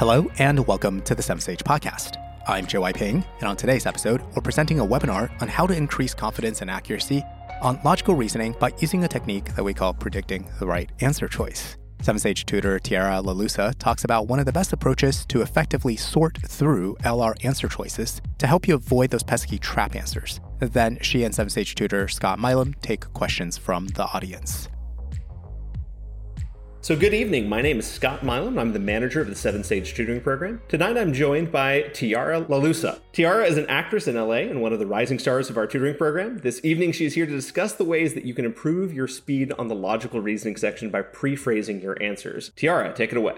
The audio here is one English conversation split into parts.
Hello, and welcome to the 7Sage Podcast. I'm JY Ping, and on today's episode, we're presenting a webinar on how to increase confidence and accuracy on logical reasoning by using a technique that we call predicting the right answer choice. 7Sage tutor Tiara Lalusa talks about one of the best approaches to effectively sort through LR answer choices to help you avoid those pesky trap answers. Then she and 7Sage tutor Scott Milam take questions from the audience. So, good evening. My name is Scott Milam. I'm the manager of the 7Sage Tutoring Program. Tonight I'm joined by Tiara Lalusa. Tiara is an actress in LA and one of the rising stars of our tutoring program. This evening she is here to discuss the ways that you can improve your speed on the logical reasoning section by pre phrasing your answers. Tiara, take it away.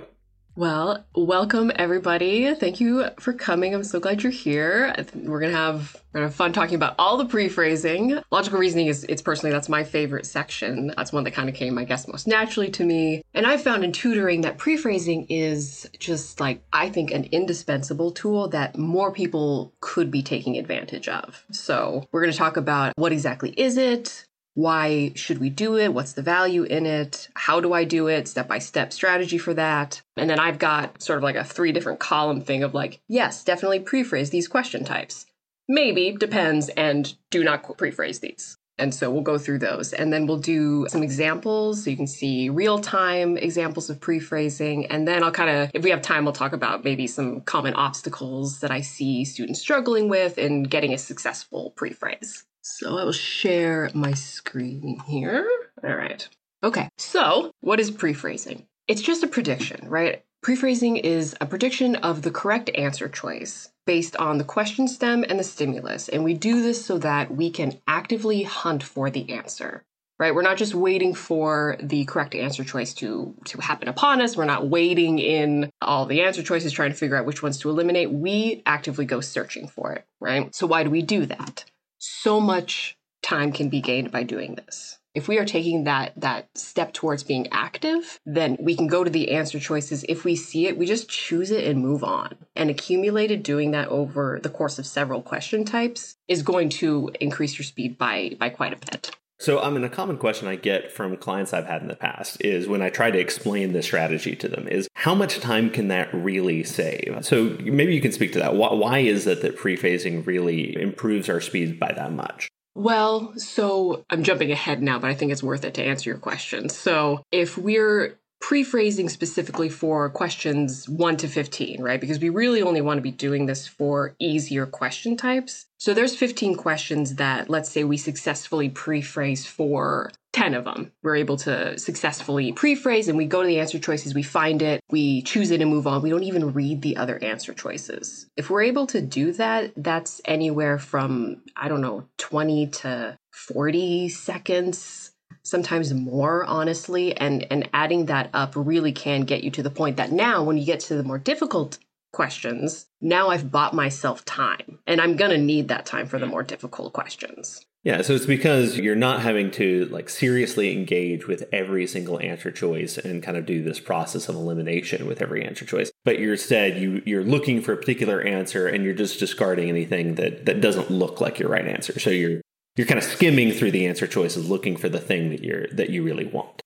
Well, welcome everybody. Thank you for coming. I'm so glad you're here. We're gonna have we're gonna have fun talking about all the pre-phrasing. Logical reasoning is it's personally that's my favorite section. That's one that kind of came, I guess, most naturally to me. And I found in tutoring that pre-phrasing is just like I think an indispensable tool that more people could be taking advantage of. So we're gonna talk about what exactly is it, why should we do it? What's the value in it? How do I do it? Step by step strategy for that. And then I've got sort of like a three different column thing of like, yes, definitely prephrase these question types. Maybe, depends, and do not prephrase these. And so we'll go through those. And then we'll do some examples so you can see real time examples of prephrasing. And then I'll kind of, if we have time, we'll talk about maybe some common obstacles that I see students struggling with in getting a successful prephrase. So I will share my screen here. All right. Okay. So what is prephrasing? It's just a prediction, right? Prephrasing is a prediction of the correct answer choice based on the question stem and the stimulus. And we do this so that we can actively hunt for the answer. Right? We're not just waiting for the correct answer choice to to happen upon us. We're not waiting in all the answer choices trying to figure out which ones to eliminate. We actively go searching for it, right? So why do we do that? So much time can be gained by doing this. If we are taking that that step towards being active, then we can go to the answer choices. If we see it, we just choose it and move on. And accumulated doing that over the course of several question types is going to increase your speed by by quite a bit. So, I mean, a common question I get from clients I've had in the past is when I try to explain the strategy to them is how much time can that really save? So, maybe you can speak to that. Why is it that pre-phrasing really improves our speed by that much? Well, so I'm jumping ahead now, but I think it's worth it to answer your question. So, if we're pre-phrasing specifically for questions 1 to 15, right? Because we really only want to be doing this for easier question types. So there's 15 questions that let's say we successfully pre-phrase for 10 of them. We're able to successfully pre-phrase and we go to the answer choices, we find it, we choose it and move on. We don't even read the other answer choices. If we're able to do that, that's anywhere from I don't know, 20 to 40 seconds sometimes more honestly and and adding that up really can get you to the point that now when you get to the more difficult questions now i've bought myself time and i'm going to need that time for the more difficult questions. Yeah so it's because you're not having to like seriously engage with every single answer choice and kind of do this process of elimination with every answer choice but you're instead you you're looking for a particular answer and you're just discarding anything that that doesn't look like your right answer. So you're you're kind of skimming through the answer choices looking for the thing that you're that you really want.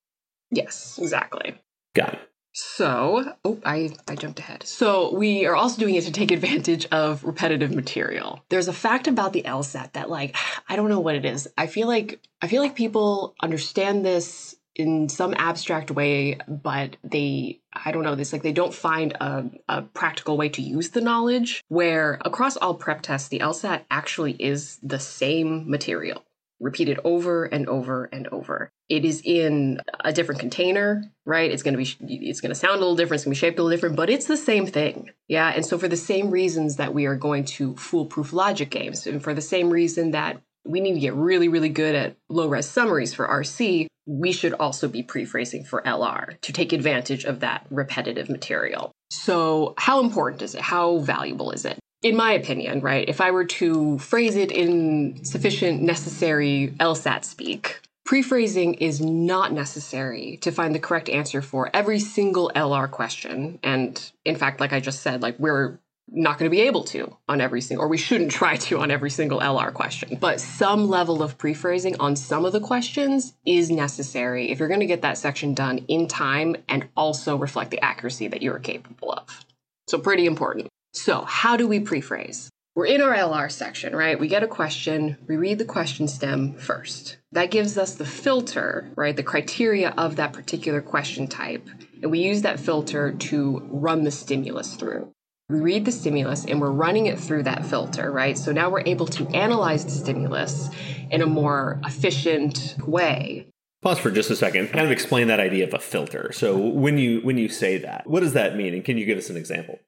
Yes exactly. Got it. So oh i i jumped ahead. So we are also doing it to take advantage of repetitive material. There's a fact about the lsat that like i don't know what it is. I feel like i feel like people understand this in some abstract way, but they, I don't know, this like they don't find a, a, practical way to use the knowledge. Where across all prep tests, the LSAT actually is the same material, repeated over and over and over. It is in a different container, right? It's going to be, it's going to sound a little different, it's going to be shaped a little different, but it's the same thing. Yeah. And so, for the same reasons that we are going to foolproof logic games, and for the same reason that we need to get really, really good at low res summaries for RC, we should also be pre-phrasing for LR to take advantage of that repetitive material. So, how important is it? How valuable is it? In my opinion, right, if I were to phrase it in sufficient necessary LSAT speak, pre-phrasing is not necessary to find the correct answer for every single LR question. And in fact, like I just said, like we're not going to be able to on every single, or we shouldn't try to on every single LR question. But some level of pre-phrasing on some of the questions is necessary if you're going to get that section done in time and also reflect the accuracy that you're capable of. So, pretty important. So, how do we prephrase? We're in our LR section, right? We get a question, we read the question stem first. That gives us the filter, right? The criteria of that particular question type. And we use that filter to run the stimulus through. We read the stimulus and we're running it through that filter, right? So now we're able to analyze the stimulus in a more efficient way. Pause for just a second. Kind of explain that idea of a filter. So when you when you say that, what does that mean? And can you give us an example?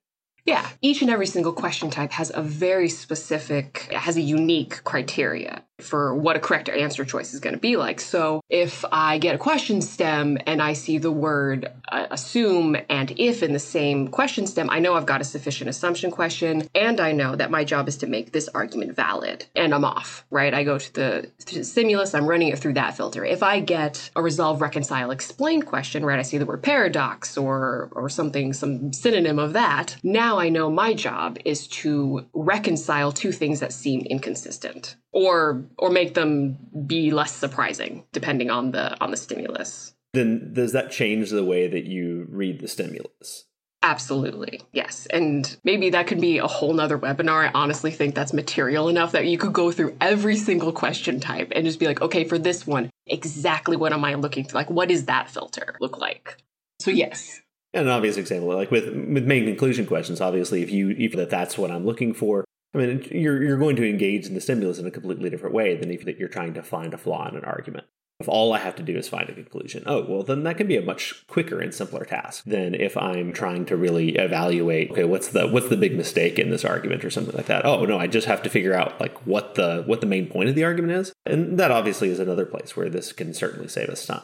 Yeah, each and every single question type has a very specific, has a unique criteria for what a correct answer choice is going to be like. So if I get a question stem and I see the word uh, assume and if in the same question stem, I know I've got a sufficient assumption question and I know that my job is to make this argument valid and I'm off, right? I go to the, to the stimulus, I'm running it through that filter. If I get a resolve, reconcile, explain question, right? I see the word paradox or or something, some synonym of that. Now I know my job is to reconcile two things that seem inconsistent or or make them be less surprising depending on the on the stimulus then does that change the way that you read the stimulus Absolutely. Yes. And maybe that could be a whole nother webinar. I honestly think that's material enough that you could go through every single question type and just be like, okay, for this one, exactly what am I looking for? Like, what does that filter look like? So, yes. And an obvious example, like with, with main conclusion questions, obviously, if you, if that that's what I'm looking for, I mean, you're, you're going to engage in the stimulus in a completely different way than if you're trying to find a flaw in an argument. If all I have to do is find a conclusion, oh, well, then that can be a much quicker and simpler task than if I'm trying to really evaluate, okay, what's the what's the big mistake in this argument or something like that. Oh no, I just have to figure out like what the what the main point of the argument is. And that obviously is another place where this can certainly save us time.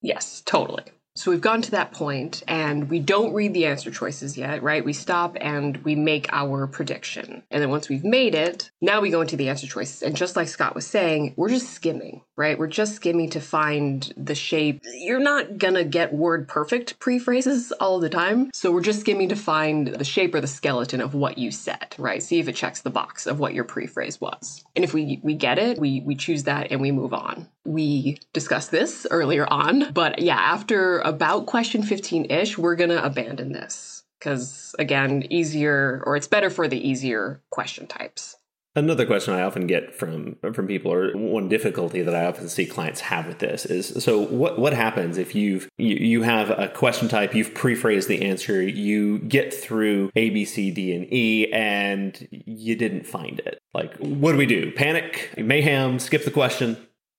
Yes, totally. So we've gone to that point and we don't read the answer choices yet, right? We stop and we make our prediction. And then once we've made it, now we go into the answer choices. And just like Scott was saying, we're just skimming, right? We're just skimming to find the shape. You're not gonna get word perfect pre-phrases all the time. So we're just skimming to find the shape or the skeleton of what you said, right? See if it checks the box of what your pre-phrase was. And if we we get it, we we choose that and we move on. We discussed this earlier on, but yeah, after about question 15 ish, we're going to abandon this because, again, easier or it's better for the easier question types. Another question I often get from from people, or one difficulty that I often see clients have with this, is so what what happens if you've you, you have a question type, you've prephrased the answer, you get through A, B, C, D, and E, and you didn't find it. Like, what do we do? Panic, mayhem, skip the question?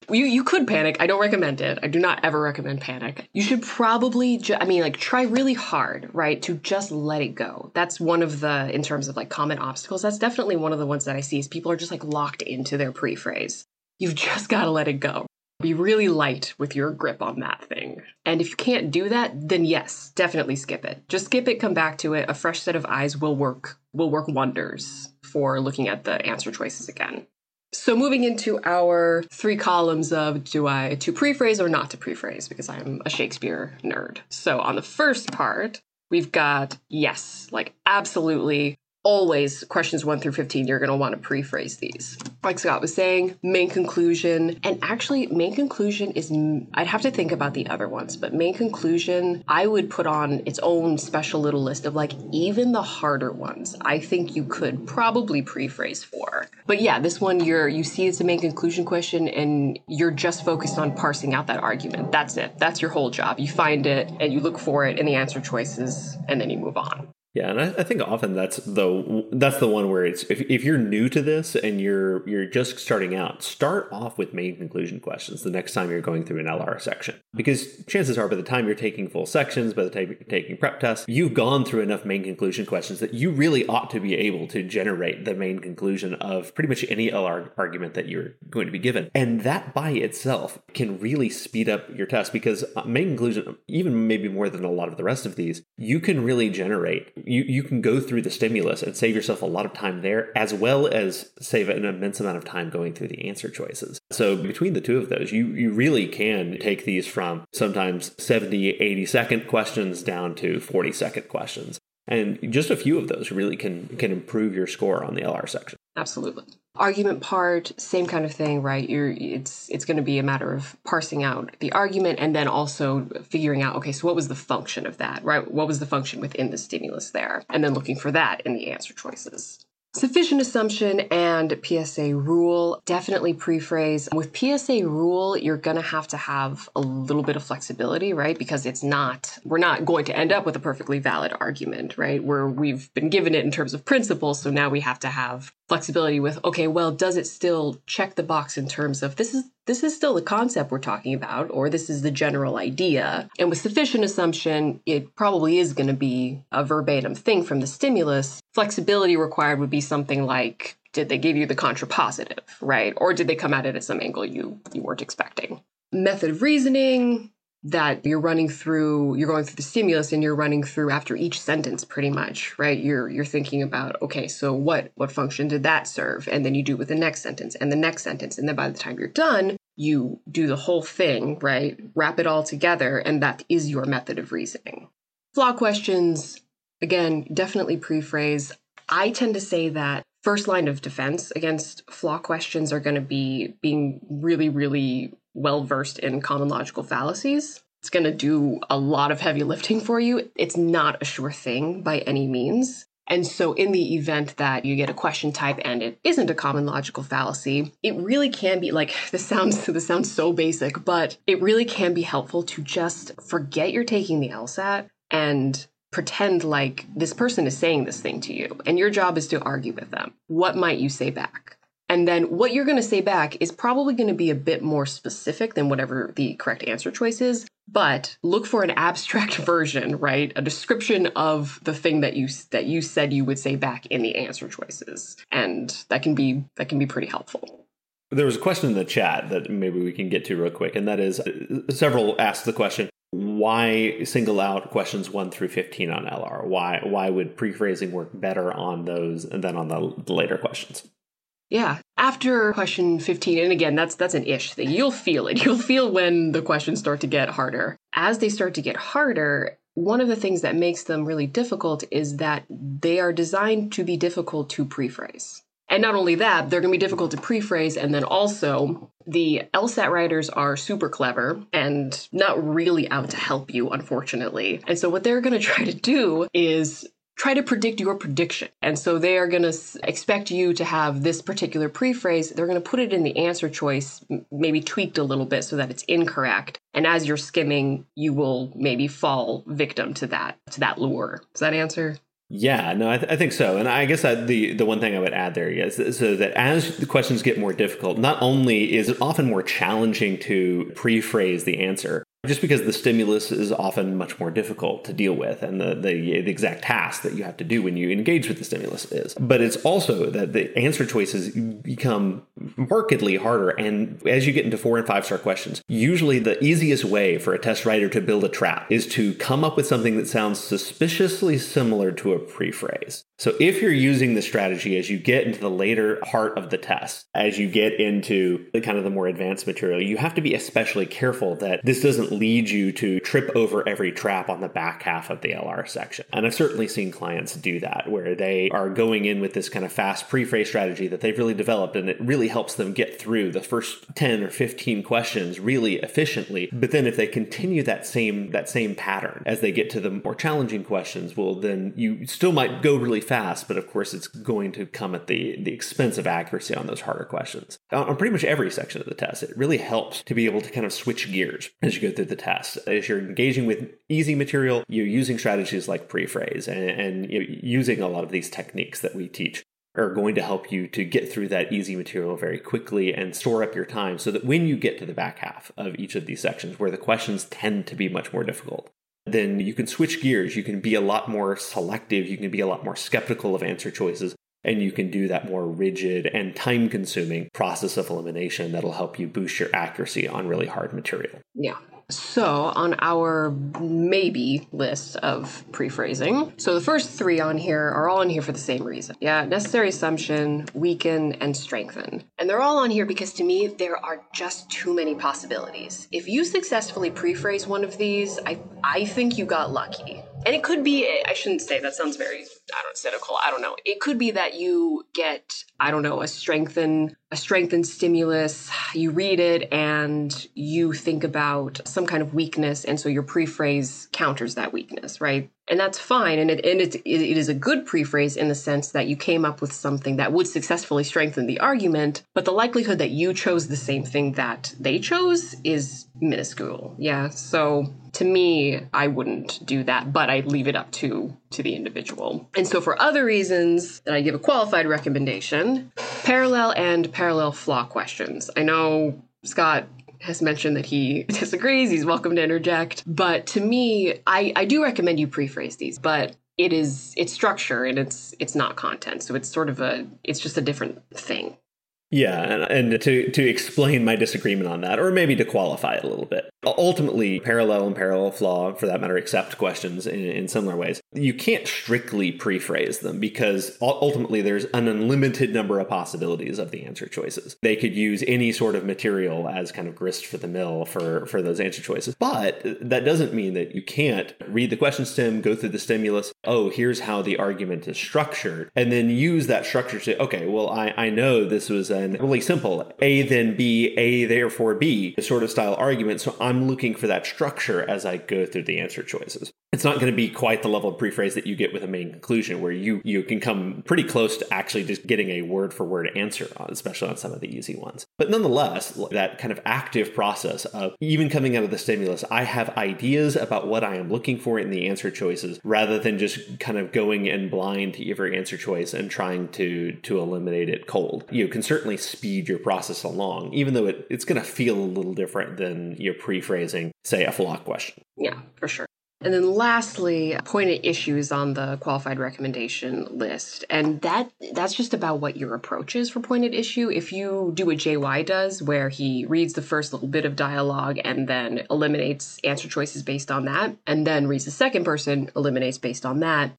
You you could panic. I don't recommend it. I do not ever recommend panic. You should probably ju- I mean like try really hard, right, to just let it go. That's one of the in terms of like common obstacles. That's definitely one of the ones that I see is people are just like locked into their pre-phrase. You've just got to let it go. Be really light with your grip on that thing. And if you can't do that, then yes, definitely skip it. Just skip it, come back to it. A fresh set of eyes will work will work wonders for looking at the answer choices again. So moving into our three columns of do I to prephrase or not to prephrase because I'm a Shakespeare nerd. So on the first part, we've got yes, like absolutely always questions 1 through 15 you're going to want to prephrase these. Like scott was saying main conclusion and actually main conclusion is i'd have to think about the other ones but main conclusion i would put on its own special little list of like even the harder ones i think you could probably prephrase for but yeah this one you're you see it's a main conclusion question and you're just focused on parsing out that argument. That's it. That's your whole job. You find it and you look for it in the answer choices and then you move on yeah, and I, I, think often that's the that's the one where it's if, if you're new to this and you're you're just starting out, start off with main conclusion questions the next time you're going through an LR section. Because chances are by the time you're taking full sections, by the time you're taking prep tests, you've gone through enough main conclusion questions that you really ought to be able to generate the main conclusion of pretty much any LR argument that you're going to be given. And that by itself can really speed up your test because uh, main conclusion, even maybe more than a lot of the rest of these, you can really generate you, you can go through the stimulus and save yourself a lot of time there, as well as save an immense amount of time going through the answer choices. So between the two of those, you, you really can take these from sometimes 70, 80 second questions down to 40 second questions. And just a few of those really can can improve your score on the LR section. Absolutely. Argument part, same kind of thing, right? You're it's it's going to be a matter of parsing out the argument and then also figuring out, okay, so what was the function of that, right? What was the function within the stimulus there? And then looking for that in the answer choices. Sufficient assumption and PSA rule, definitely prephrase. With PSA rule, you're going to have to have a little bit of flexibility, right? Because it's not, we're not going to end up with a perfectly valid argument, right? Where we've been given it in terms of principles. So now we have to have flexibility with, okay, well, does it still check the box in terms of this is this is still the concept we're talking about, or this is the general idea. And with sufficient assumption, it probably is going to be a verbatim thing from the stimulus. Flexibility required would be something like, did they give you the contrapositive, right? Or did they come at it at some angle you, you weren't expecting? Method of reasoning, that you're running through you're going through the stimulus and you're running through after each sentence pretty much right? You're you're thinking about okay so what what function did that serve? And then you do with the next sentence and the next sentence. And then by the time you're done you do the whole thing right? Wrap it all together and that is your method of reasoning. Flaw questions. Again definitely prephrase. I tend to say that first line of defense against flaw questions are going to be being really really well versed in common logical fallacies. It's going to do a lot of heavy lifting for you. It's not a sure thing by any means. And so, in the event that you get a question type and it isn't a common logical fallacy, it really can be like this sounds this sounds so basic, but it really can be helpful to just forget you're taking the LSAT and pretend like this person is saying this thing to you, and your job is to argue with them. What might you say back? And then what you're going to say back is probably going to be a bit more specific than whatever the correct answer choice is. But look for an abstract version, right? A description of the thing that you that you said you would say back in the answer choices, and that can be that can be pretty helpful. There was a question in the chat that maybe we can get to real quick, and that is several asked the question why single out questions 1 through 15 on LR? Why why would pre-phrasing work better on those than on the later questions? Yeah. After question 15, and again, that's that's an ish thing. You'll feel it. You'll feel when the questions start to get harder. As they start to get harder, one of the things that makes them really difficult is that they are designed to be difficult to prephrase. And not only that, they're going to be difficult to prephrase. And then also, the LSAT writers are super clever and not really out to help you, unfortunately. And so, what they're going to try to do is try to predict your prediction. And so they are going to expect you to have this particular prephrase. They're going to put it in the answer choice, maybe tweaked a little bit so that it's incorrect. And as you're skimming, you will maybe fall victim to that to that lure. Does that answer? Yeah, no, I, th- I, think so, and I guess the the one thing I would add there is so that as the questions get more difficult, not only is it often more challenging to pre-phrase the answer, just because the stimulus is often much more difficult to deal with and the, the, the, exact task that you have to do when you engage with the stimulus is. But it's also that the answer choices become markedly harder. And as you get into four and five star questions, usually the easiest way for a test writer to build a trap is to come up with something that sounds suspiciously similar to a prephrase. So if you're using the strategy as you get into the later part of the test, as you get into the kind of the more advanced material, you have to be especially careful that this doesn't lead you to trip over every trap on the back half of the LR section. And I've certainly seen clients do that where they are going in with this kind of fast pre-phrase strategy that they've really developed and it really helps them get through the first 10 or 15 questions really efficiently. But then if they continue that same that same pattern as they get to the more challenging questions, well then you still might go really fast, but of course it's going to come at the, the expense of accuracy on those harder questions. On, pretty much every section of the test, it really helps to be able to kind of switch gears as you go through the test. As you're engaging with easy material, you're using strategies like pre-phrase and, and you know, using a lot of these techniques that we teach are going to help you to get through that easy material very quickly and store up your time so that when you get to the back half of each of these sections where the questions tend to be much more difficult, then you can switch gears. You can be a lot more selective. You can be a lot more skeptical of answer choices. And you can do that more rigid and time consuming process of elimination that'll help you boost your accuracy on really hard material. Yeah. So, on our maybe list of pre-phrasing, so the first three on here are all on here for the same reason. Yeah, necessary assumption, weaken, and strengthen. And they're all on here because to me, there are just too many possibilities. If you successfully pre-phrase one of these, I, I think you got lucky. and it could be, I shouldn't say that sounds very, I don't cynical. I don't know. It could be that you get, I don't know, a strengthen, a strengthened stimulus. You read it and you think about some kind of weakness. And so your prephrase counters that weakness, right? and that's fine and it and it, it is a good prephrase in the sense that you came up with something that would successfully strengthen the argument but the likelihood that you chose the same thing that they chose is minuscule yeah so to me i wouldn't do that but i leave it up to to the individual and so for other reasons that i give a qualified recommendation parallel and parallel flaw questions i know Scott has mentioned that he disagrees. He's welcome to interject. But to me, I, I do recommend you prephrase these, but it is it's structure and it's it's not content. So it's sort of a it's just a different thing. Yeah, and, to to explain my disagreement on that, or maybe to qualify it a little bit. Ultimately, parallel and parallel flaw, for that matter, accept questions in, in similar ways. You can't strictly prephrase them because ultimately there's an unlimited number of possibilities of the answer choices. They could use any sort of material as kind of grist for the mill for for those answer choices, but that doesn't mean that you can't read the question stem, go through the stimulus. Oh, here's how the argument is structured, and then use that structure to say, okay, well, I I know this was then really simple. A then B, A therefore B, sort of style argument. So I'm looking for that structure as I go through the answer choices. It's not going to be quite the level of prephrase that you get with a main conclusion, where you you can come pretty close to actually just getting a word for word answer, especially on some of the easy ones. But nonetheless, that kind of active process of even coming out of the stimulus, I have ideas about what I am looking for in the answer choices, rather than just kind of going in blind to every answer choice and trying to to eliminate it cold. You can certainly speed your process along, even though it, it's going to feel a little different than your pre-phrasing, say, a flaw question. Yeah, for sure. And then lastly, pointed issues on the qualified recommendation list. And that that's just about what your approach is for pointed issue. If you do what JY does, where he reads the first little bit of dialogue and then eliminates answer choices based on that, and then reads the second person, eliminates based on that,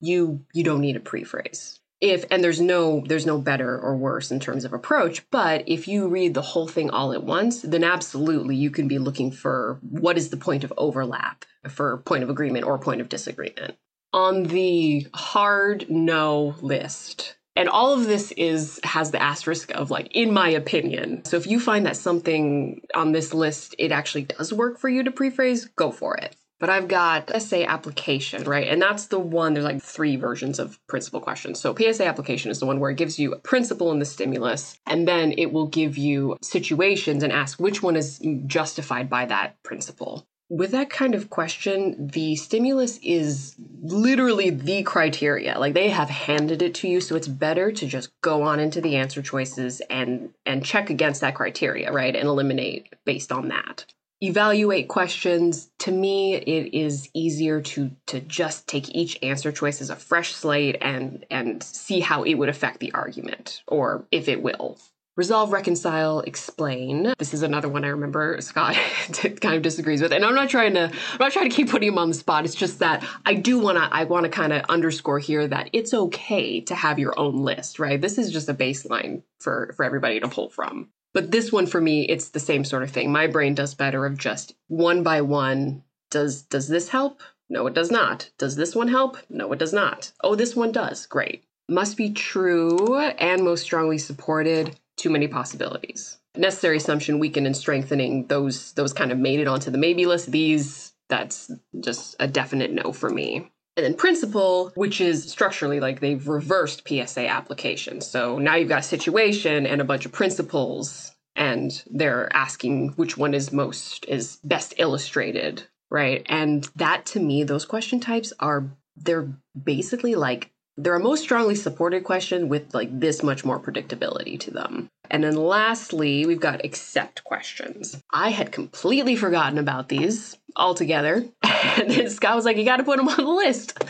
you you don't need a prephrase if and there's no there's no better or worse in terms of approach but if you read the whole thing all at once then absolutely you can be looking for what is the point of overlap for point of agreement or point of disagreement. On the hard no list and all of this is has the asterisk of like in my opinion. So if you find that something on this list it actually does work for you to prephrase go for it but I've got PSA application, right? And that's the one, there's like three versions of principle questions. So PSA application is the one where it gives you a principle in the stimulus, and then it will give you situations and ask which one is justified by that principle. With that kind of question, the stimulus is literally the criteria. Like they have handed it to you, so it's better to just go on into the answer choices and and check against that criteria, right? And eliminate based on that evaluate questions. To me it is easier to to just take each answer choice as a fresh slate and and see how it would affect the argument or if it will. Resolve reconcile explain. This is another one i remember scott kind of disagrees with. And i'm not trying to i'm not trying to keep putting him on the spot. It's just that i do want to i want to kind of underscore here that it's okay to have your own list right? This is just a baseline for for everybody to pull from but this one for me, it's the same sort of thing. My brain does better of just one by one. Does does this help? No, it does not. Does this one help? No, it does not. Oh, this one does. Great. Must be true and most strongly supported. Too many possibilities. Necessary assumption, weaken and strengthening. Those those kind of made it onto the maybe list. These that's just a definite no for me. And then principle, which is structurally like they've reversed PSA application. So now you've got a situation and a bunch of principles, and they're asking which one is most is best illustrated, right? And that to me, those question types are they're basically like they're a most strongly supported question with like this much more predictability to them. And then lastly, we've got accept questions. I had completely forgotten about these altogether. And then Scott was like, you got to put them on the list.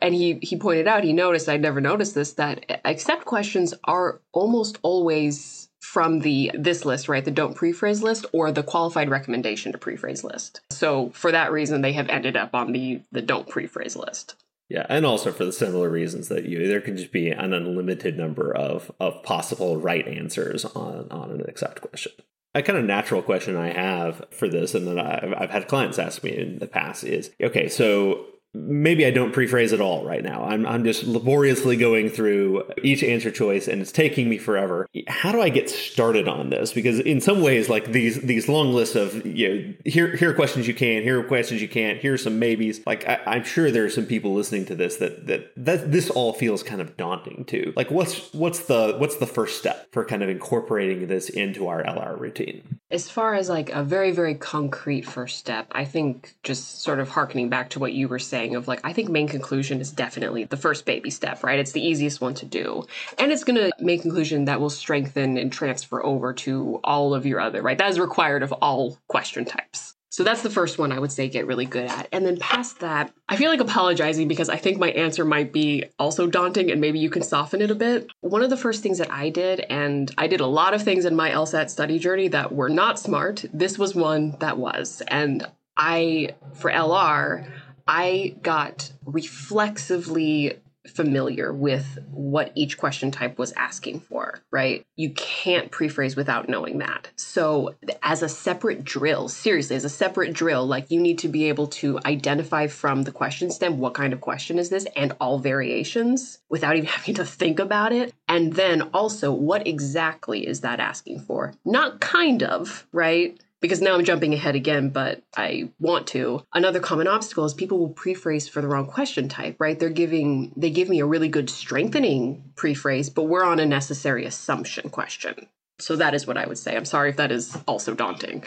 And he, he pointed out, he noticed, I'd never noticed this, that accept questions are almost always from the this list, right? The don't prephrase list or the qualified recommendation to prephrase list. So for that reason, they have ended up on the the don't prephrase list. Yeah, and also for the similar reasons that you there can just be an unlimited number of of possible right answers on on an accept question. A kind of natural question I have for this, and that I've, I've had clients ask me in the past is, okay, so maybe I don't prephrase at all right now. I'm, I'm just laboriously going through each answer choice and it's taking me forever. How do I get started on this? Because in some ways, like these these long lists of you know here here are questions you can, here are questions you can't, here are some maybes. Like I, am sure there are some people listening to this that, that that this all feels kind of daunting too. Like what's what's the what's the first step for kind of incorporating this into our LR routine? As far as like a very very concrete first step, I think just sort of harkening back to what you were saying of like I think main conclusion is definitely the first baby step, right? It's the easiest one to do. And it's going to make conclusion that will strengthen and transfer over to all of your other, right? That is required of all question types. So that's the first one I would say get really good at. And then past that, I feel like apologizing because I think my answer might be also daunting and maybe you can soften it a bit. One of the first things that I did, and I did a lot of things in my LSAT study journey that were not smart. This was one that was. And I, for LR, I got reflexively familiar with what each question type was asking for, right? You can't prephrase without knowing that. So, as a separate drill, seriously, as a separate drill, like you need to be able to identify from the question stem what kind of question is this and all variations without even having to think about it. And then also, what exactly is that asking for? Not kind of, right? Because now I'm jumping ahead again, but I want to. Another common obstacle is people will prephrase for the wrong question type, right? They're giving they give me a really good strengthening prephrase, but we're on a necessary assumption question. So that is what I would say. I'm sorry if that is also daunting.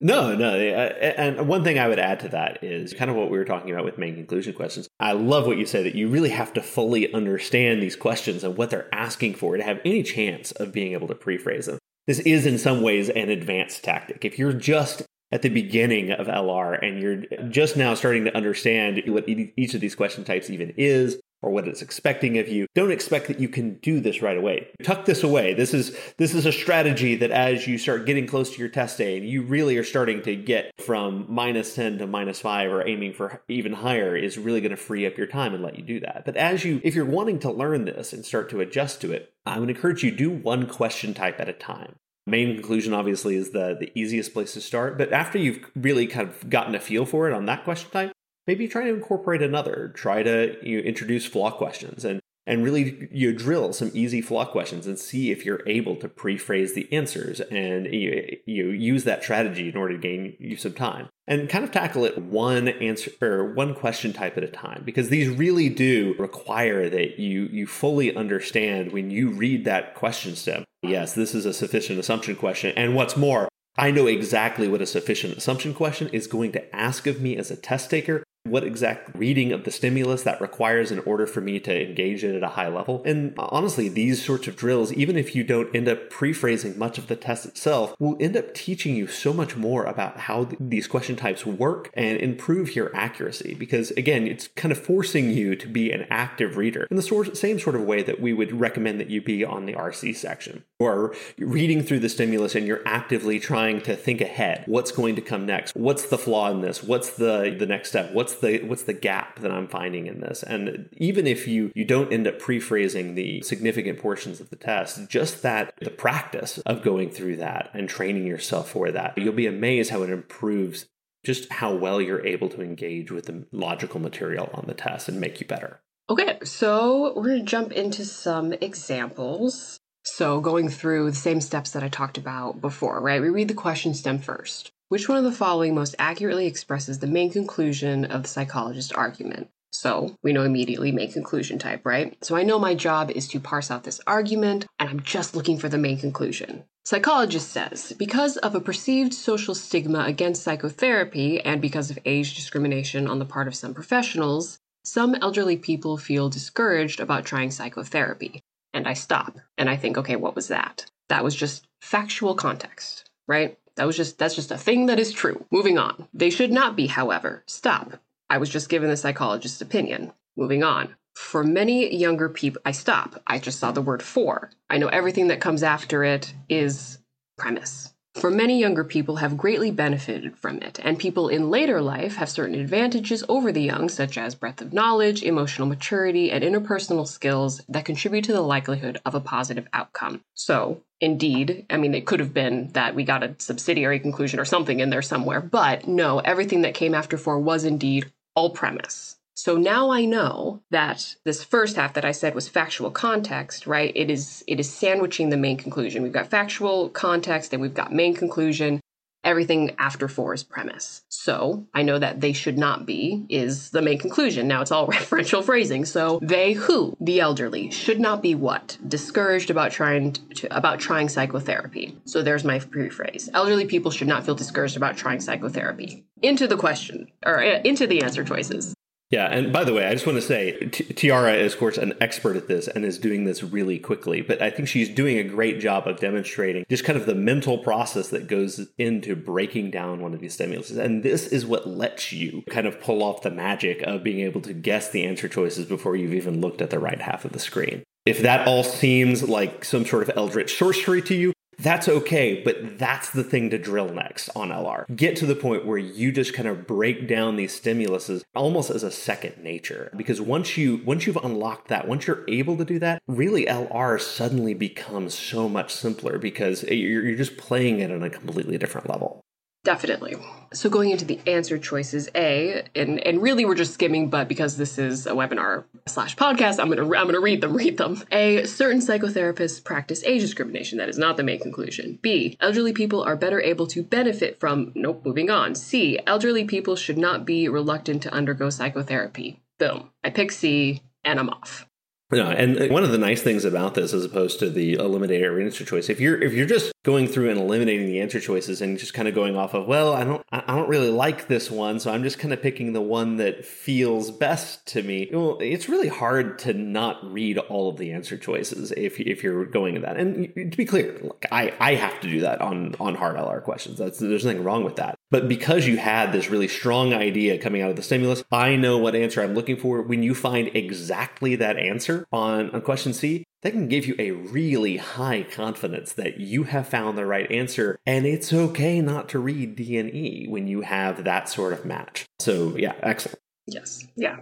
No, no. And one thing I would add to that is kind of what we were talking about with main conclusion questions. I love what you say that you really have to fully understand these questions and what they're asking for to have any chance of being able to prephrase them this is in some ways an advanced tactic. If you're just at the beginning of LR and you're just now starting to understand what each of these question types even is or what it's expecting of you, don't expect that you can do this right away. Tuck this away. This is this is a strategy that as you start getting close to your test day and you really are starting to get from minus 10 to minus 5 or aiming for even higher is really going to free up your time and let you do that. But as you if you're wanting to learn this and start to adjust to it, I would encourage you do one question type at a time. Main conclusion obviously is the the easiest place to start, but after you've really kind of gotten a feel for it on that question type, maybe try to incorporate another. Try to you know, introduce flaw questions and and really you drill some easy flaw questions and see if you're able to pre-phrase the answers and you, you use that strategy in order to gain you some time and kind of tackle it one answer or one question type at a time because these really do require that you you fully understand when you read that question stem yes this is a sufficient assumption question and what's more I know exactly what a sufficient assumption question is going to ask of me as a test taker, what exact reading of the stimulus that requires in order for me to engage it at a high level. And honestly, these sorts of drills, even if you don't end up pre-phrasing much of the test itself, will end up teaching you so much more about how th- these question types work and improve your accuracy. Because again, it's kind of forcing you to be an active reader in the same sort of way that we would recommend that you be on the RC section. Or reading through the stimulus and you're actively trying to think ahead. What's going to come next? What's the flaw in this? What's the, the next step? What's what's the what's the gap that I'm finding in this? And even if you you don't end up pre-phrasing the significant portions of the test, just that the practice of going through that and training yourself for that, you'll be amazed how it improves just how well you're able to engage with the logical material on the test and make you better. Okay, so we're going to jump into some examples. So, going through the same steps that I talked about before, right? We read the question stem first. Which one of the following most accurately expresses the main conclusion of the psychologist's argument? So we know immediately main conclusion type, right? So I know my job is to parse out this argument, and I'm just looking for the main conclusion. Psychologist says because of a perceived social stigma against psychotherapy and because of age discrimination on the part of some professionals, some elderly people feel discouraged about trying psychotherapy. And I stop and I think, okay, what was that? That was just factual context, right? That was just that's just a thing that is true. Moving on. They should not be, however. Stop. I was just given the psychologist's opinion. Moving on. For many younger people, I stop. I just saw the word for. I know everything that comes after it is premise for many younger people have greatly benefited from it, and people in later life have certain advantages over the young, such as breadth of knowledge, emotional maturity, and interpersonal skills that contribute to the likelihood of a positive outcome. So, indeed, I mean, it could have been that we got a subsidiary conclusion or something in there somewhere, but no, everything that came after four was indeed all premise. So now I know that this first half that I said was factual context, right? It is it is sandwiching the main conclusion. We've got factual context and we've got main conclusion. Everything after four is premise. So I know that they should not be is the main conclusion. Now it's all referential phrasing. So they who, the elderly, should not be what? Discouraged about trying to, about trying psychotherapy. So there's my rephrase. Elderly people should not feel discouraged about trying psychotherapy. Into the question, or uh, into the answer choices. Yeah, and by the way, I just want to say Tiara is, of course, an expert at this and is doing this really quickly. But I think she's doing a great job of demonstrating just kind of the mental process that goes into breaking down one of these stimulus. And this is what lets you kind of pull off the magic of being able to guess the answer choices before you've even looked at the right half of the screen. If that all seems like some sort of eldritch sorcery to you, that's okay, but that's the thing to drill next on LR. Get to the point where you just kind of break down these stimuluses almost as a second nature. Because once you once you've unlocked that, once you're able to do that, really LR suddenly becomes so much simpler because you're, just playing it on a completely different level. Definitely. So going into the answer choices, A, and and really we're just skimming, but because this is a webinar slash podcast, I'm gonna I'm gonna read them, read them. A, certain psychotherapists practice age discrimination. That is not the main conclusion. B, elderly people are better able to benefit from nope, moving on. C, elderly people should not be reluctant to undergo psychotherapy. Boom. I pick C and I'm off. No, and uh, one of the nice things about this, as opposed to the eliminator answer choice, if you're if you're just going through and eliminating the answer choices and just kind of going off of, well, I don't I don't really like this one, so I'm just kind of picking the one that feels best to me. Well, it's really hard to not read all of the answer choices if if you're going to that. And to be clear, like I I have to do that on on hard LR questions. That's there's nothing wrong with that. But because you had this really strong idea coming out of the stimulus, I know what answer I'm looking for. When you find exactly that answer on, on question C, that can give you a really high confidence that you have found the right answer. And it's okay not to read D and E when you have that sort of match. So, yeah, excellent. Yes. Yeah.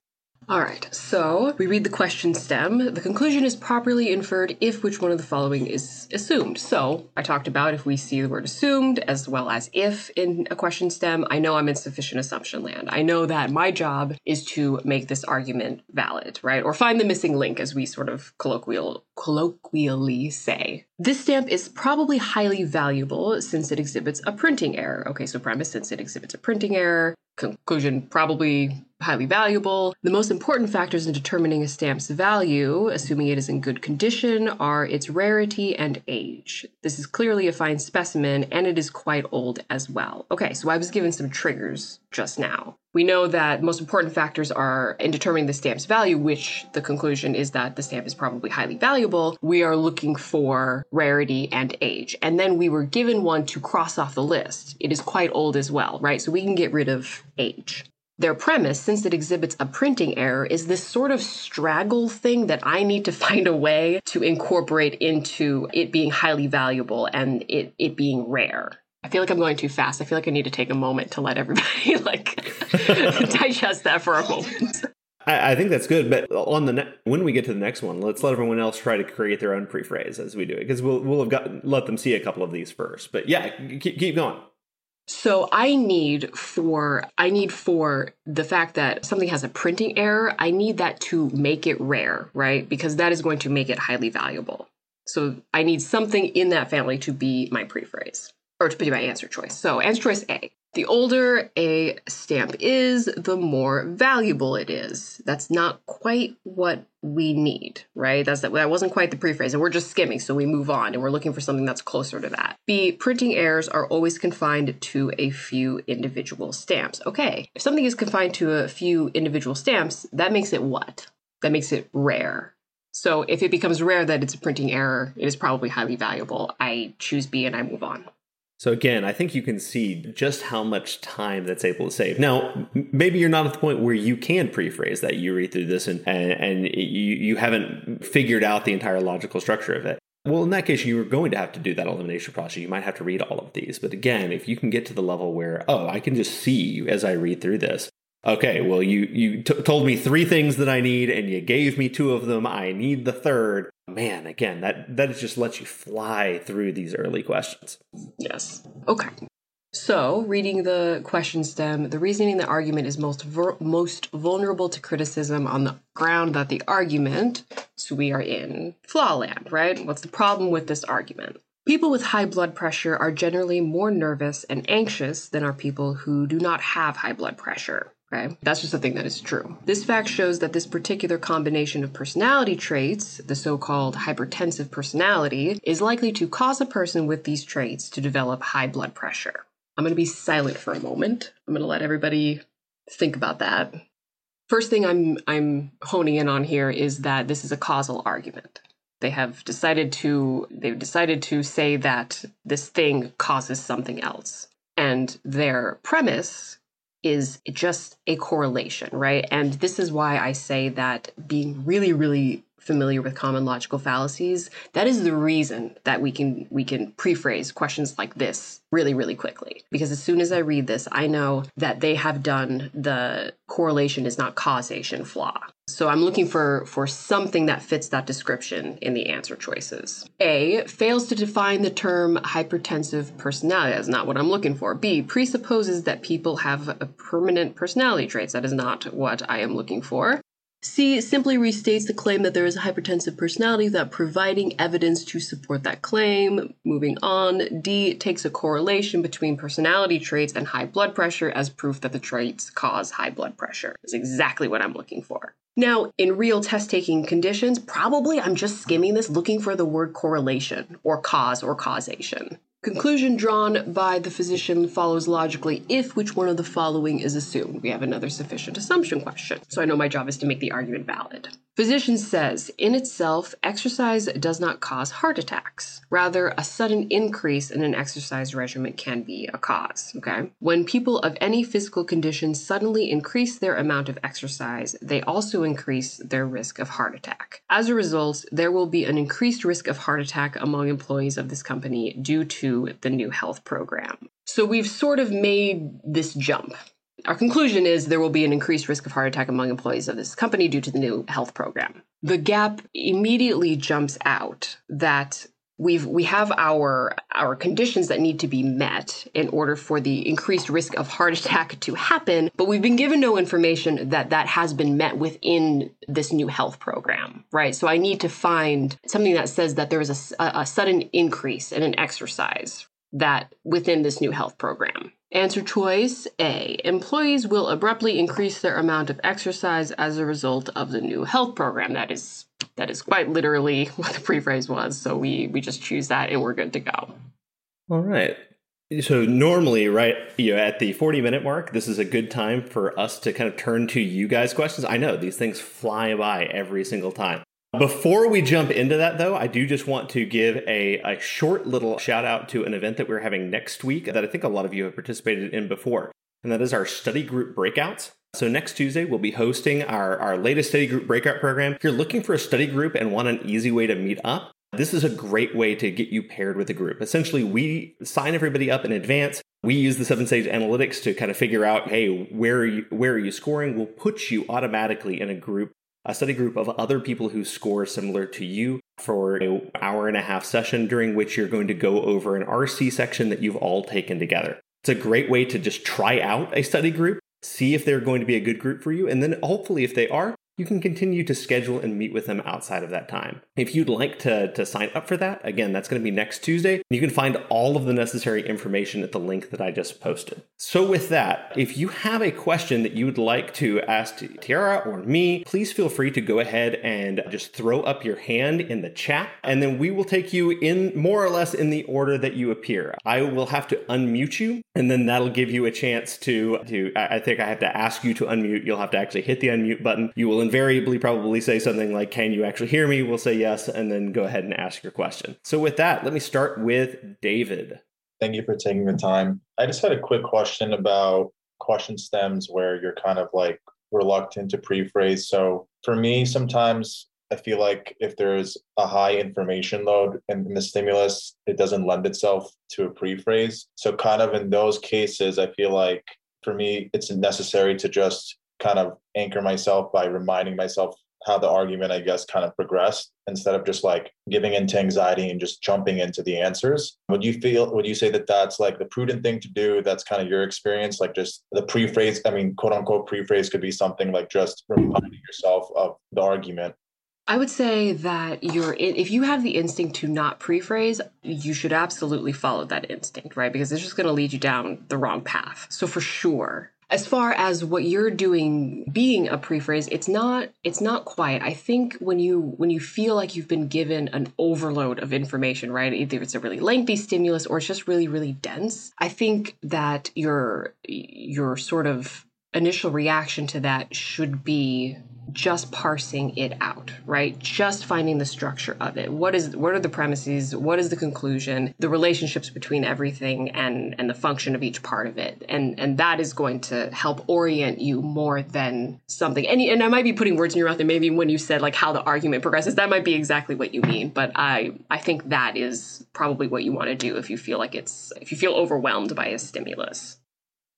All right, so we read the question stem. The conclusion is properly inferred if which one of the following is assumed. So I talked about if we see the word assumed as well as if in a question stem, I know I'm in sufficient assumption land. I know that my job is to make this argument valid, right? Or find the missing link, as we sort of colloquial, colloquially say. This stamp is probably highly valuable since it exhibits a printing error. Okay, so premise since it exhibits a printing error. Conclusion probably highly valuable. The most important factors in determining a stamp's value, assuming it is in good condition, are its rarity and age. This is clearly a fine specimen and it is quite old as well. Okay, so I was given some triggers just now. We know that most important factors are in determining the stamp's value, which the conclusion is that the stamp is probably highly valuable. We are looking for rarity and age. And then we were given one to cross off the list. It is quite old as well, right? So we can get rid of age. Their premise, since it exhibits a printing error, is this sort of straggle thing that I need to find a way to incorporate into it being highly valuable and it, it being rare. I feel like I'm going too fast. I feel like I need to take a moment to let everybody like digest that for a moment. I, I think that's good, but on the ne- when we get to the next one, let's let everyone else try to create their own pre-phrase as we do it, because we'll we'll have got let them see a couple of these first. But yeah, keep, keep going. So I need for I need for the fact that something has a printing error, I need that to make it rare, right? Because that is going to make it highly valuable. So I need something in that family to be my pre-phrase or to be my answer choice. So answer choice A. The older a stamp is, the more valuable it is. That's not quite what we need, right? That's that, that wasn't quite the prephrase, and we're just skimming, so we move on and we're looking for something that's closer to that. B, printing errors are always confined to a few individual stamps. Okay, if something is confined to a few individual stamps, that makes it what? That makes it rare. So if it becomes rare that it's a printing error, it is probably highly valuable. I choose B and I move on. So again, I think you can see just how much time that's able to save. Now, maybe you're not at the point where you can pre-phrase that. You read through this and and, and you, you haven't figured out the entire logical structure of it. Well, in that case, you are going to have to do that elimination process. You might have to read all of these. But again, if you can get to the level where, oh, I can just see as I read through this, okay, well, you you t- told me three things that I need, and you gave me two of them. I need the third. Man, again, that that just lets you fly through these early questions. Yes. Okay. So, reading the question stem, the reasoning the argument is most ver- most vulnerable to criticism on the ground that the argument, so we are in flaw land, right? What's the problem with this argument? People with high blood pressure are generally more nervous and anxious than are people who do not have high blood pressure. Okay, that's just a thing that is true. This fact shows that this particular combination of personality traits, the so called hypertensive personality, is likely to cause a person with these traits to develop high blood pressure. I'm going to be silent for a moment. I'm going to let everybody think about that. First thing I'm I'm honing in on here is that this is a causal argument. They have decided to they've decided to say that this thing causes something else. And their premise is just a correlation, right? And this is why I say that being really, really familiar with common logical fallacies, that is the reason that we can we can prephrase questions like this really, really quickly. Because as soon as I read this, I know that they have done the correlation is not causation flaw. So I'm looking for for something that fits that description in the answer choices. A fails to define the term hypertensive personality. That's not what I'm looking for. B presupposes that people have permanent personality traits. That is not what I am looking for. C simply restates the claim that there is a hypertensive personality without providing evidence to support that claim. Moving on, D takes a correlation between personality traits and high blood pressure as proof that the traits cause high blood pressure. Is exactly what I'm looking for. Now, in real test taking conditions, probably I'm just skimming this looking for the word correlation or cause or causation. Conclusion drawn by the physician follows logically if which one of the following is assumed. We have another sufficient assumption question. So I know my job is to make the argument valid. Physician says, in itself, exercise does not cause heart attacks. Rather, a sudden increase in an exercise regimen can be a cause. Okay. When people of any physical condition suddenly increase their amount of exercise, they also increase their risk of heart attack. As a result, there will be an increased risk of heart attack among employees of this company due to the new health program. So we've sort of made this jump. Our conclusion is there will be an increased risk of heart attack among employees of this company due to the new health program. The gap immediately jumps out that we've we have our our conditions that need to be met in order for the increased risk of heart attack to happen but we've been given no information that that has been met within this new health program right so i need to find something that says that there is a, a sudden increase in an exercise that within this new health program Answer choice A. Employees will abruptly increase their amount of exercise as a result of the new health program. That is that is quite literally what the prephrase was. So we we just choose that and we're good to go. All right. So normally, right, you know, at the 40 minute mark, this is a good time for us to kind of turn to you guys questions. I know these things fly by every single time. Before we jump into that, though, I do just want to give a, a short little shout out to an event that we're having next week that I think a lot of you have participated in before, and that is our study group breakouts. So next Tuesday, we'll be hosting our, our latest study group breakout program. If you're looking for a study group and want an easy way to meet up, this is a great way to get you paired with a group. Essentially, we sign everybody up in advance. We use the 7Sage analytics to kind of figure out, hey, where are you, where are you scoring? We'll put you automatically in a group a study group of other people who score similar to you for an hour and a half session during which you're going to go over an RC section that you've all taken together. It's a great way to just try out a study group, see if they're going to be a good group for you, and then hopefully, if they are, you can continue to schedule and meet with them outside of that time. If you'd like to, to sign up for that, again, that's going to be next Tuesday. You can find all of the necessary information at the link that I just posted. So, with that, if you have a question that you would like to ask Tiara or me, please feel free to go ahead and just throw up your hand in the chat, and then we will take you in more or less in the order that you appear. I will have to unmute you, and then that'll give you a chance to, to I think I have to ask you to unmute. You'll have to actually hit the unmute button. You will invariably probably say something like, Can you actually hear me? We'll say yes, and then go ahead and ask your question. So, with that, let me start with David. Thank you for taking the time. I just had a quick question about question stems where you're kind of like reluctant to prephrase. So, for me, sometimes I feel like if there's a high information load in, the stimulus, it doesn't lend itself to a prephrase. So, kind of in those cases, I feel like for me, it's necessary to just kind of anchor myself by reminding myself how the argument, I guess, kind of progressed instead of just like giving into anxiety and just jumping into the answers. Would you feel, would you say that that's like the prudent thing to do? That's kind of your experience, like just the pre-phrase, I mean, quote unquote pre-phrase could be something like just reminding yourself of the argument I would say that you're if you have the instinct to not pre-phrase, you should absolutely follow that instinct, right? Because it's just going to lead you down the wrong path. So for sure, as far as what you're doing being a pre-phrase it's not it's not quiet. I think when you when you feel like you've been given an overload of information right either it's a really lengthy stimulus or it's just really really dense i think that your your sort of initial reaction to that should be just parsing it out, right? Just finding the structure of it. What is what are the premises? What is the conclusion? The relationships between everything and and the function of each part of it. And and that is going to help orient you more than something. And and I might be putting words in your mouth and maybe when you said like how the argument progresses, that might be exactly what you mean, but I I think that is probably what you want to do if you feel like it's if you feel overwhelmed by a stimulus.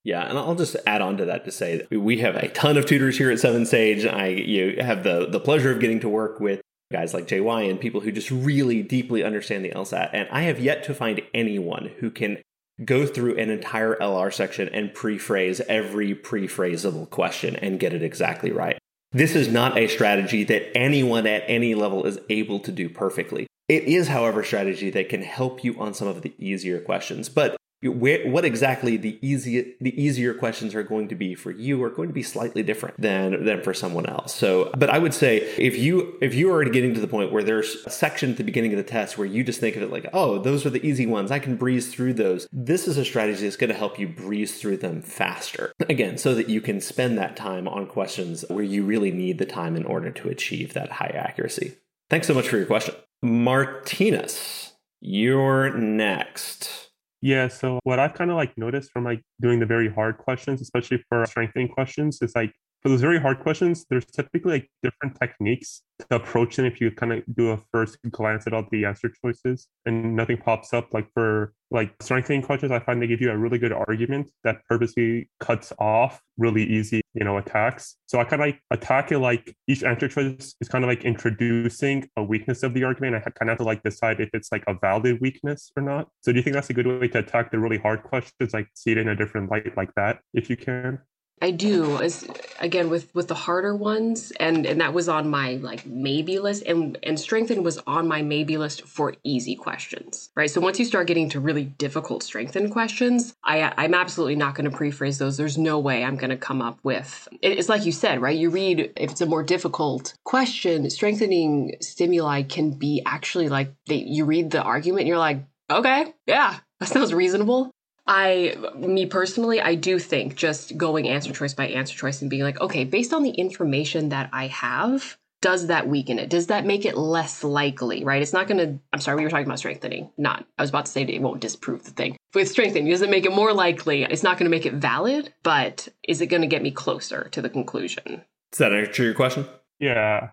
Yeah, and I'll just add on to that to say that we have a ton of tutors here at Seven Sage. I you have the the pleasure of getting to work with guys like JY and people who just really deeply understand the LSAT. And I have yet to find anyone who can go through an entire LR section and pre-phrase every pre-phrasable question and get it exactly right. This is not a strategy that anyone at any level is able to do perfectly. It is, however, strategy that can help you on some of the easier questions. But where, what exactly the easier the easier questions are going to be for you are going to be slightly different than than for someone else. So, but I would say if you if you are already getting to the point where there's a section at the beginning of the test where you just think of it like, oh, those are the easy ones, I can breeze through those. This is a strategy that's going to help you breeze through them faster. Again, so that you can spend that time on questions where you really need the time in order to achieve that high accuracy. Thanks so much for your question, Martinez. You're next. Yeah, so what I've kind of like noticed from like doing the very hard questions, especially for strengthening questions, is like for those very hard questions, there's typically like different techniques to approach them if you kind of do a first glance at all the answer choices and nothing pops up. Like for like strengthening questions, I find they give you a really good argument that purposely cuts off really easy, you know, attacks. So I kind of like attack it like each answer choice is kind of like introducing a weakness of the argument. I kind of have to like decide if it's like a valid weakness or not. So do you think that's a good way to attack the really hard questions? Like see it in a different light like that, if you can? I do. As again with with the harder ones, and and that was on my like maybe list, and and strengthen was on my maybe list for easy questions, right? So once you start getting to really difficult strengthen questions, I I'm absolutely not going to pre-phrase those. There's no way I'm going to come up with. It's like you said, right? You read if it's a more difficult question, strengthening stimuli can be actually like they, you read the argument, you're like, okay, yeah, that sounds reasonable. I, me personally, I do think just going answer choice by answer choice and being like, okay, based on the information that I have, does that weaken it? Does that make it less likely, right? It's not going to, I'm sorry, we were talking about strengthening, not, I was about to say it won't disprove the thing. With strengthening, does it make it more likely? It's not going to make it valid, but is it going to get me closer to the conclusion? Does that answer your question? Yeah.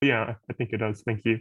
Yeah, I think it does. Thank you.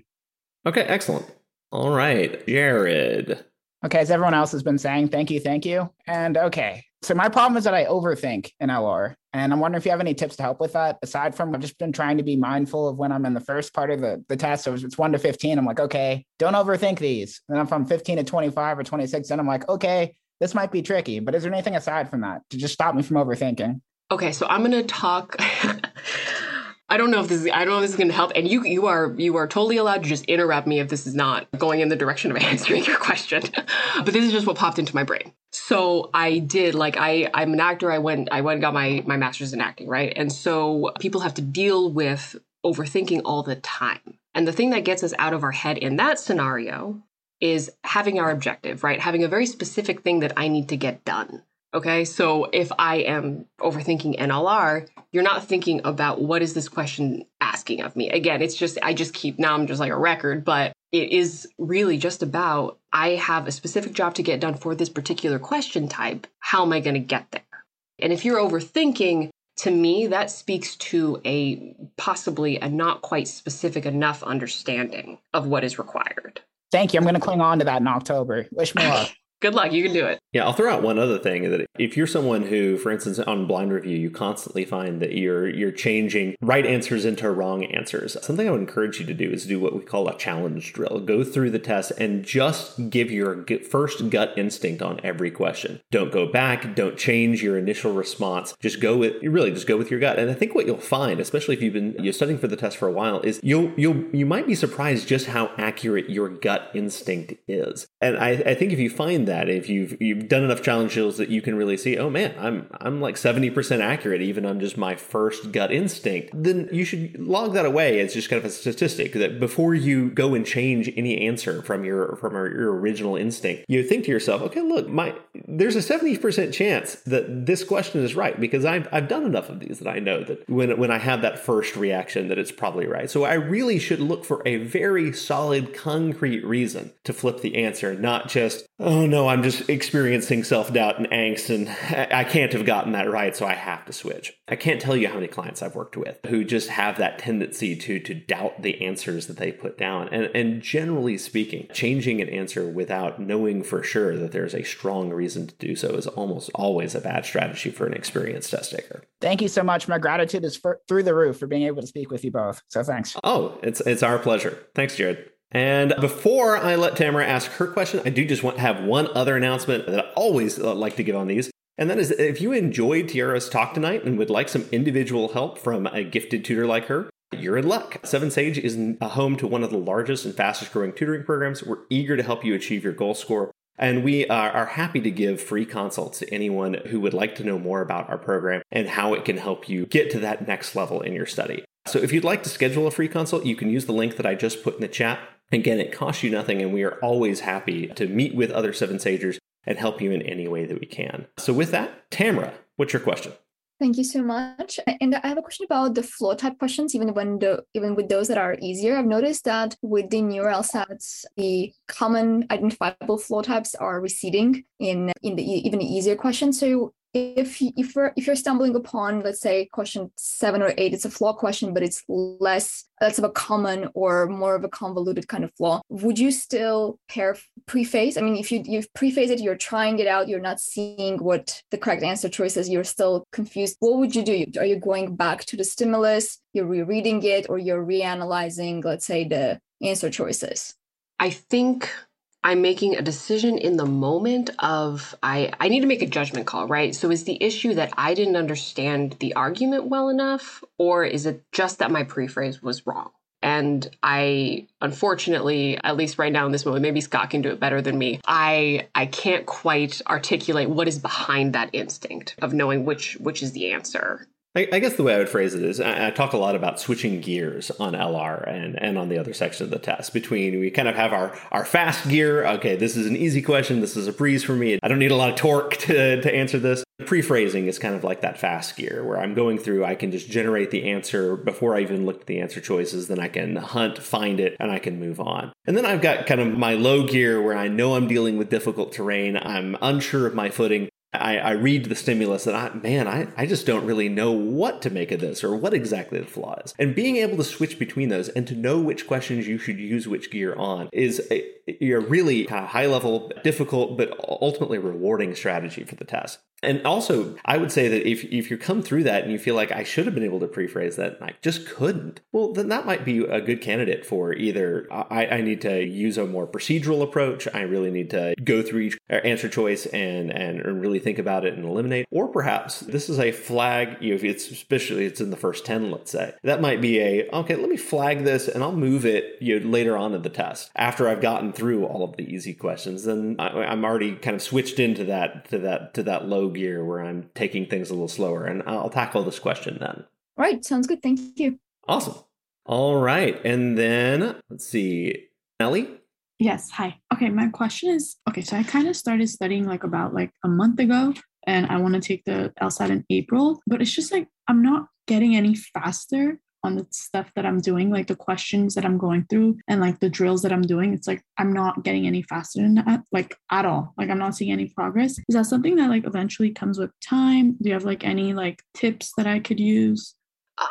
Okay, excellent. All right, Jared. Okay, as everyone else has been saying, thank you, thank you. And okay, so my problem is that I overthink in LR. And I'm wondering if you have any tips to help with that. Aside from I've just been trying to be mindful of when I'm in the first part of the, the test. So it's one to 15, I'm like, okay, don't overthink these. And if I'm 15 to 25 or 26, then I'm like, okay, this might be tricky. But is there anything aside from that to just stop me from overthinking? Okay, so I'm going to talk. I don't know if this is I don't know if this is going to help. And you you are you are totally allowed to just interrupt me if this is not going in the direction of answering your question. but this is just what popped into my brain. So I did like I I'm an actor. I went I went and got my my master's in acting, right? And so people have to deal with overthinking all the time. And the thing that gets us out of our head in that scenario is having our objective, right? Having a very specific thing that I need to get done. Okay, so if I am overthinking NLR, you're not thinking about what is this question asking of me. Again, it's just, I just keep, now I'm just like a record, but it is really just about I have a specific job to get done for this particular question type. How am I going to get there? And if you're overthinking, to me, that speaks to a possibly a not quite specific enough understanding of what is required. Thank you. I'm going to cling on to that in October. Wish me luck. Good luck. You can do it. Yeah, I'll throw out one other thing that if you're someone who, for instance, on blind review, you constantly find that you're you're changing right answers into wrong answers. Something I would encourage you to do is do what we call a challenge drill. Go through the test and just give your first gut instinct on every question. Don't go back. Don't change your initial response. Just go with really just go with your gut. And I think what you'll find, especially if you've been you're studying for the test for a while, is you'll you'll you might be surprised just how accurate your gut instinct is. And I, I think if you find that if you've you've done enough challenge drills that you can really see, oh man, I'm I'm like 70% accurate even on just my first gut instinct, then you should log that away as just kind of a statistic that before you go and change any answer from your from your original instinct, you think to yourself, okay, look, my there's a 70% chance that this question is right because I've I've done enough of these that I know that when when I have that first reaction that it's probably right. So I really should look for a very solid concrete reason to flip the answer, not just, oh no, I'm just experiencing self doubt and angst, and I can't have gotten that right, so I have to switch. I can't tell you how many clients I've worked with who just have that tendency to to doubt the answers that they put down. And, and generally speaking, changing an answer without knowing for sure that there's a strong reason to do so is almost always a bad strategy for an experienced test taker. Thank you so much. My gratitude is for, through the roof for being able to speak with you both. So thanks. Oh, it's it's our pleasure. Thanks, Jared. And before I let Tamara ask her question, I do just want to have one other announcement that I always uh, like to give on these. And that is if you enjoyed Tiara's talk tonight and would like some individual help from a gifted tutor like her, you're in luck. Seven Sage is a home to one of the largest and fastest growing tutoring programs. We're eager to help you achieve your goal score. And we are, happy to give free consults to anyone who would like to know more about our program and how it can help you get to that next level in your study. So if you'd like to schedule a free consult, you can use the link that I just put in the chat. Again, it costs you nothing, and we are always happy to meet with other Seven Sagers and help you in any way that we can. So, with that, Tamara, what's your question? Thank you so much. And I have a question about the flaw type questions, even when the even with those that are easier. I've noticed that with the newer LSATs, the common identifiable flaw types are receding in in the even easier questions. So if if you're if you're stumbling upon let's say question seven or eight it's a flaw question but it's less less of a common or more of a convoluted kind of flaw. Would you still pair preface? I mean if you you prephrase it you're trying it out you're not seeing what the correct answer choice is you're still confused. What would you do? Are you going back to the stimulus you're rereading it or you're reanalyzing let's say the answer choices? I think I'm making a decision in the moment of I I need to make a judgment call, right? So is the issue that I didn't understand the argument well enough or is it just that my prephrase was wrong? And I unfortunately, at least right now in this moment, maybe Scott can do it better than me. I I can't quite articulate what is behind that instinct of knowing which which is the answer. I, I, guess the way I would phrase it is I, I, talk a lot about switching gears on LR and, and on the other section of the test between we kind of have our, our fast gear. Okay, this is an easy question. This is a breeze for me. I don't need a lot of torque to, to answer this. Pre-phrasing is kind of like that fast gear where I'm going through, I can just generate the answer before I even look at the answer choices. Then I can hunt, find it, and I can move on. And then I've got kind of my low gear where I know I'm dealing with difficult terrain. I'm unsure of my footing. I, I, read the stimulus and I, man, I, I just don't really know what to make of this or what exactly the flaw is. And being able to switch between those and to know which questions you should use which gear on is a, a really kind of high level, difficult, but ultimately rewarding strategy for the test. And also, I would say that if, if you come through that and you feel like I should have been able to prephrase that and I just couldn't, well, then that might be a good candidate for either I, I need to use a more procedural approach, I really need to go through each uh, answer choice and, and really think about it and eliminate, or perhaps this is a flag, you know, if it's especially it's in the first 10, let's say, that might be a, okay, let me flag this and I'll move it you know, later on in the test after I've gotten through all of the easy questions. Then I, I'm already kind of switched into that, to that, to that low gear where I'm taking things a little slower. And I'll tackle this question then. All right. Sounds good. Thank you. Awesome. All right. And then let's see, Ellie. Yes. Hi. Okay. My question is okay. So I kind of started studying like about like a month ago and I want to take the LSAT in April, but it's just like I'm not getting any faster on the stuff that I'm doing, like the questions that I'm going through and like the drills that I'm doing, it's like I'm not getting any faster than that, like at all. Like I'm not seeing any progress. Is that something that like eventually comes with time? Do you have like any like tips that I could use?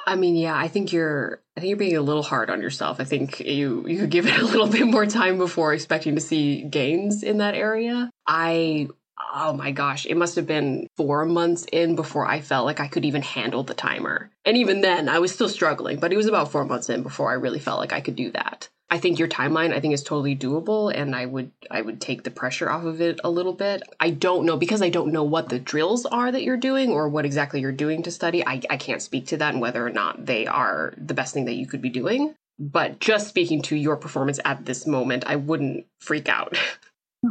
I mean, yeah, I think you're I think you're being a little hard on yourself. I think you you could give it a little bit more time before expecting to see gains in that area. I oh my gosh, it must have been 4 months in before I felt like I could even handle the timer. And even then, I was still struggling, but it was about 4 months in before I really felt like I could do that. I think your timeline I think is totally doable and I would I would take the pressure off of it a little bit. I don't know because I don't know what the drills are that you're doing or what exactly you're doing to study. I, I can't speak to that and whether or not they are the best thing that you could be doing. But just speaking to your performance at this moment, I wouldn't freak out.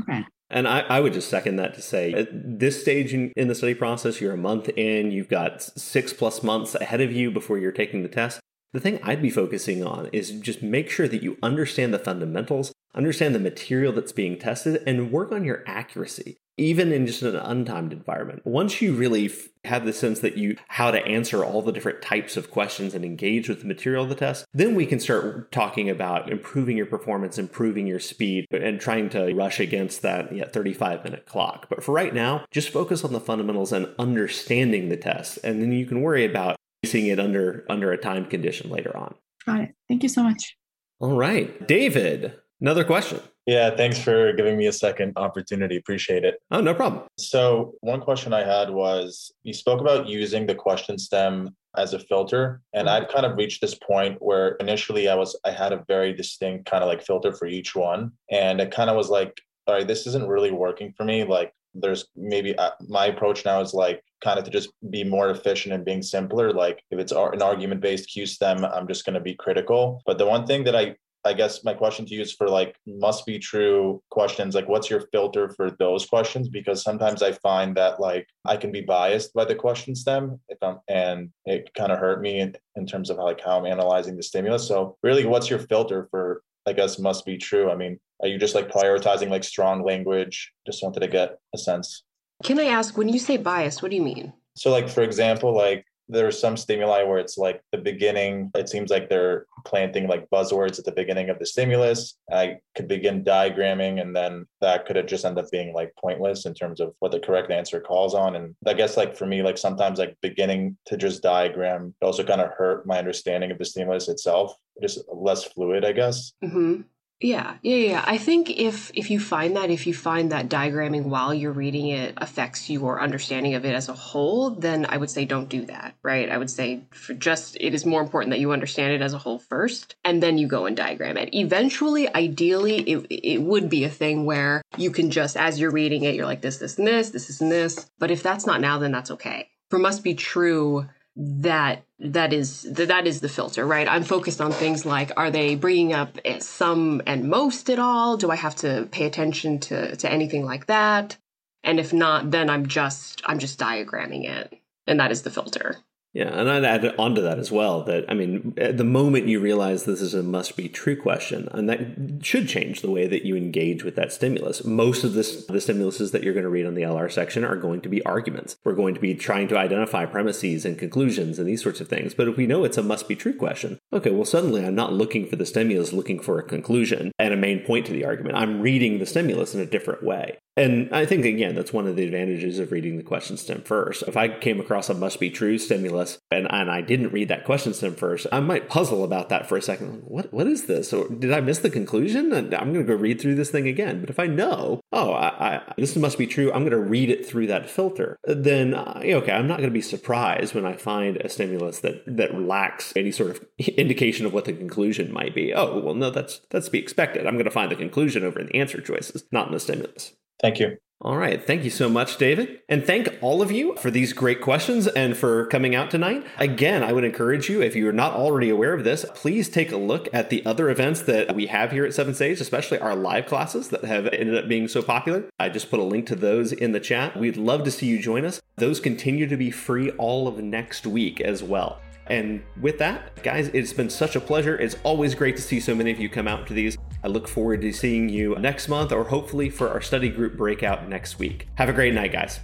Okay. And I, I, would just second that to say at this stage in, in, the study process, you're a month in, you've got six plus months ahead of you before you're taking the test. The thing I'd be focusing on is just make sure that you understand the fundamentals, understand the material that's being tested, and work on your accuracy, even in just an untimed environment. Once you really f- have the sense that you how to answer all the different types of questions and engage with the material of the test, then we can start talking about improving your performance, improving your speed, and trying to rush against that yeah, 35 minute clock. But for right now, just focus on the fundamentals and understanding the test, and then you can worry about seeing it under under a time condition later on. Got it. Thank you so much. All right, David. Another question. Yeah, thanks for giving me a second opportunity. Appreciate it. Oh, no problem. So, one question I had was you spoke about using the question stem as a filter and I've kind of reached this point where initially I was I had a very distinct kind of like filter for each one and it kind of was like all right this isn't really working for me like there's maybe uh, my approach now is like kind of to just be more efficient and being simpler like if it's an argument based q stem i'm just going to be critical but the one thing that i i guess my question to you is for like must be true questions like what's your filter for those questions because sometimes i find that like i can be biased by the question stem if i'm and it kind of hurt me in, in terms of how, like how i'm analyzing the stimulus so really what's your filter for I guess must be true. I mean, are you just like prioritizing like strong language? Just wanted to get a sense. Can I ask when you say bias, what do you mean? So like for example, like there's some stimuli where it's like the beginning, it seems like they're planting like buzzwords at the beginning of the stimulus. I could begin diagramming and then that could have just end up being like pointless in terms of what the correct answer calls on. And I guess like for me, like sometimes like beginning to just diagram also kind of hurt my understanding of the stimulus itself, just less fluid, I guess. Mm-hmm. Yeah, yeah, yeah. I think if if you find that if you find that diagramming while you're reading it affects your understanding of it as a whole, then I would say don't do that, right? I would say for just it is more important that you understand it as a whole first and then you go and diagram it. Eventually, ideally, it it would be a thing where you can just as you're reading it, you're like this, this, and this, this, is and this. But if that's not now, then that's okay. For must be true that that is that is the filter right? I'm focused on things like are they bringing up eh, some and most at all? Do i have to pay attention to to anything like that? And if not then i'm just i'm just diagramming it. And that is the filter yeah, and I'd add onto that as well that I mean, at the moment you realize this is a must be true question, and that should change the way that you engage with that stimulus. Most of this, the stimuluses that you're going to read on the LR section are going to be arguments. We're going to be trying to identify premises and conclusions and these sorts of things. But if we know it's a must be true question, okay, well, suddenly I'm not looking for the stimulus, looking for a conclusion and a main point to the argument. I'm reading the stimulus in a different way. And I think, again, that's one of the advantages of reading the question stem first. If I came across a must be true stimulus and, and I didn't read that question stem first, I might puzzle about that for a second. What What is this? Or did I miss the conclusion? I'm going to go read through this thing again. But if I know, oh, I, I, this must be true, I'm going to read it through that filter, then, uh, okay, I'm not going to be surprised when I find a stimulus that, that lacks any sort of indication of what the conclusion might be. Oh, well, no, that's, that's to be expected. I'm going to find the conclusion over in the answer choices, not in the stimulus. Thank you. All right. Thank you so much, David. And thank all of you for these great questions and for coming out tonight. Again, I would encourage you, if you're not already aware of this, please take a look at the other events that we have here at Seven Sage, especially our live classes that have ended up being so popular. I just put a link to those in the chat. We'd love to see you join us. Those continue to be free all of next week as well. And with that, guys, it's been such a pleasure. It's always great to see so many of you come out to these. I look forward to seeing you next month or hopefully for our study group breakout next week. Have a great night, guys.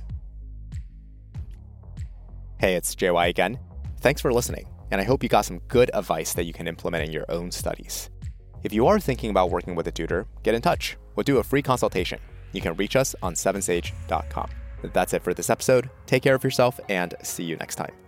Hey, it's JY again. Thanks for listening, and I hope you got some good advice that you can implement in your own studies. If you are thinking about working with a tutor, get in touch. We'll do a free consultation. You can reach us on sevensage.com. That's it for this episode. Take care of yourself and see you next time.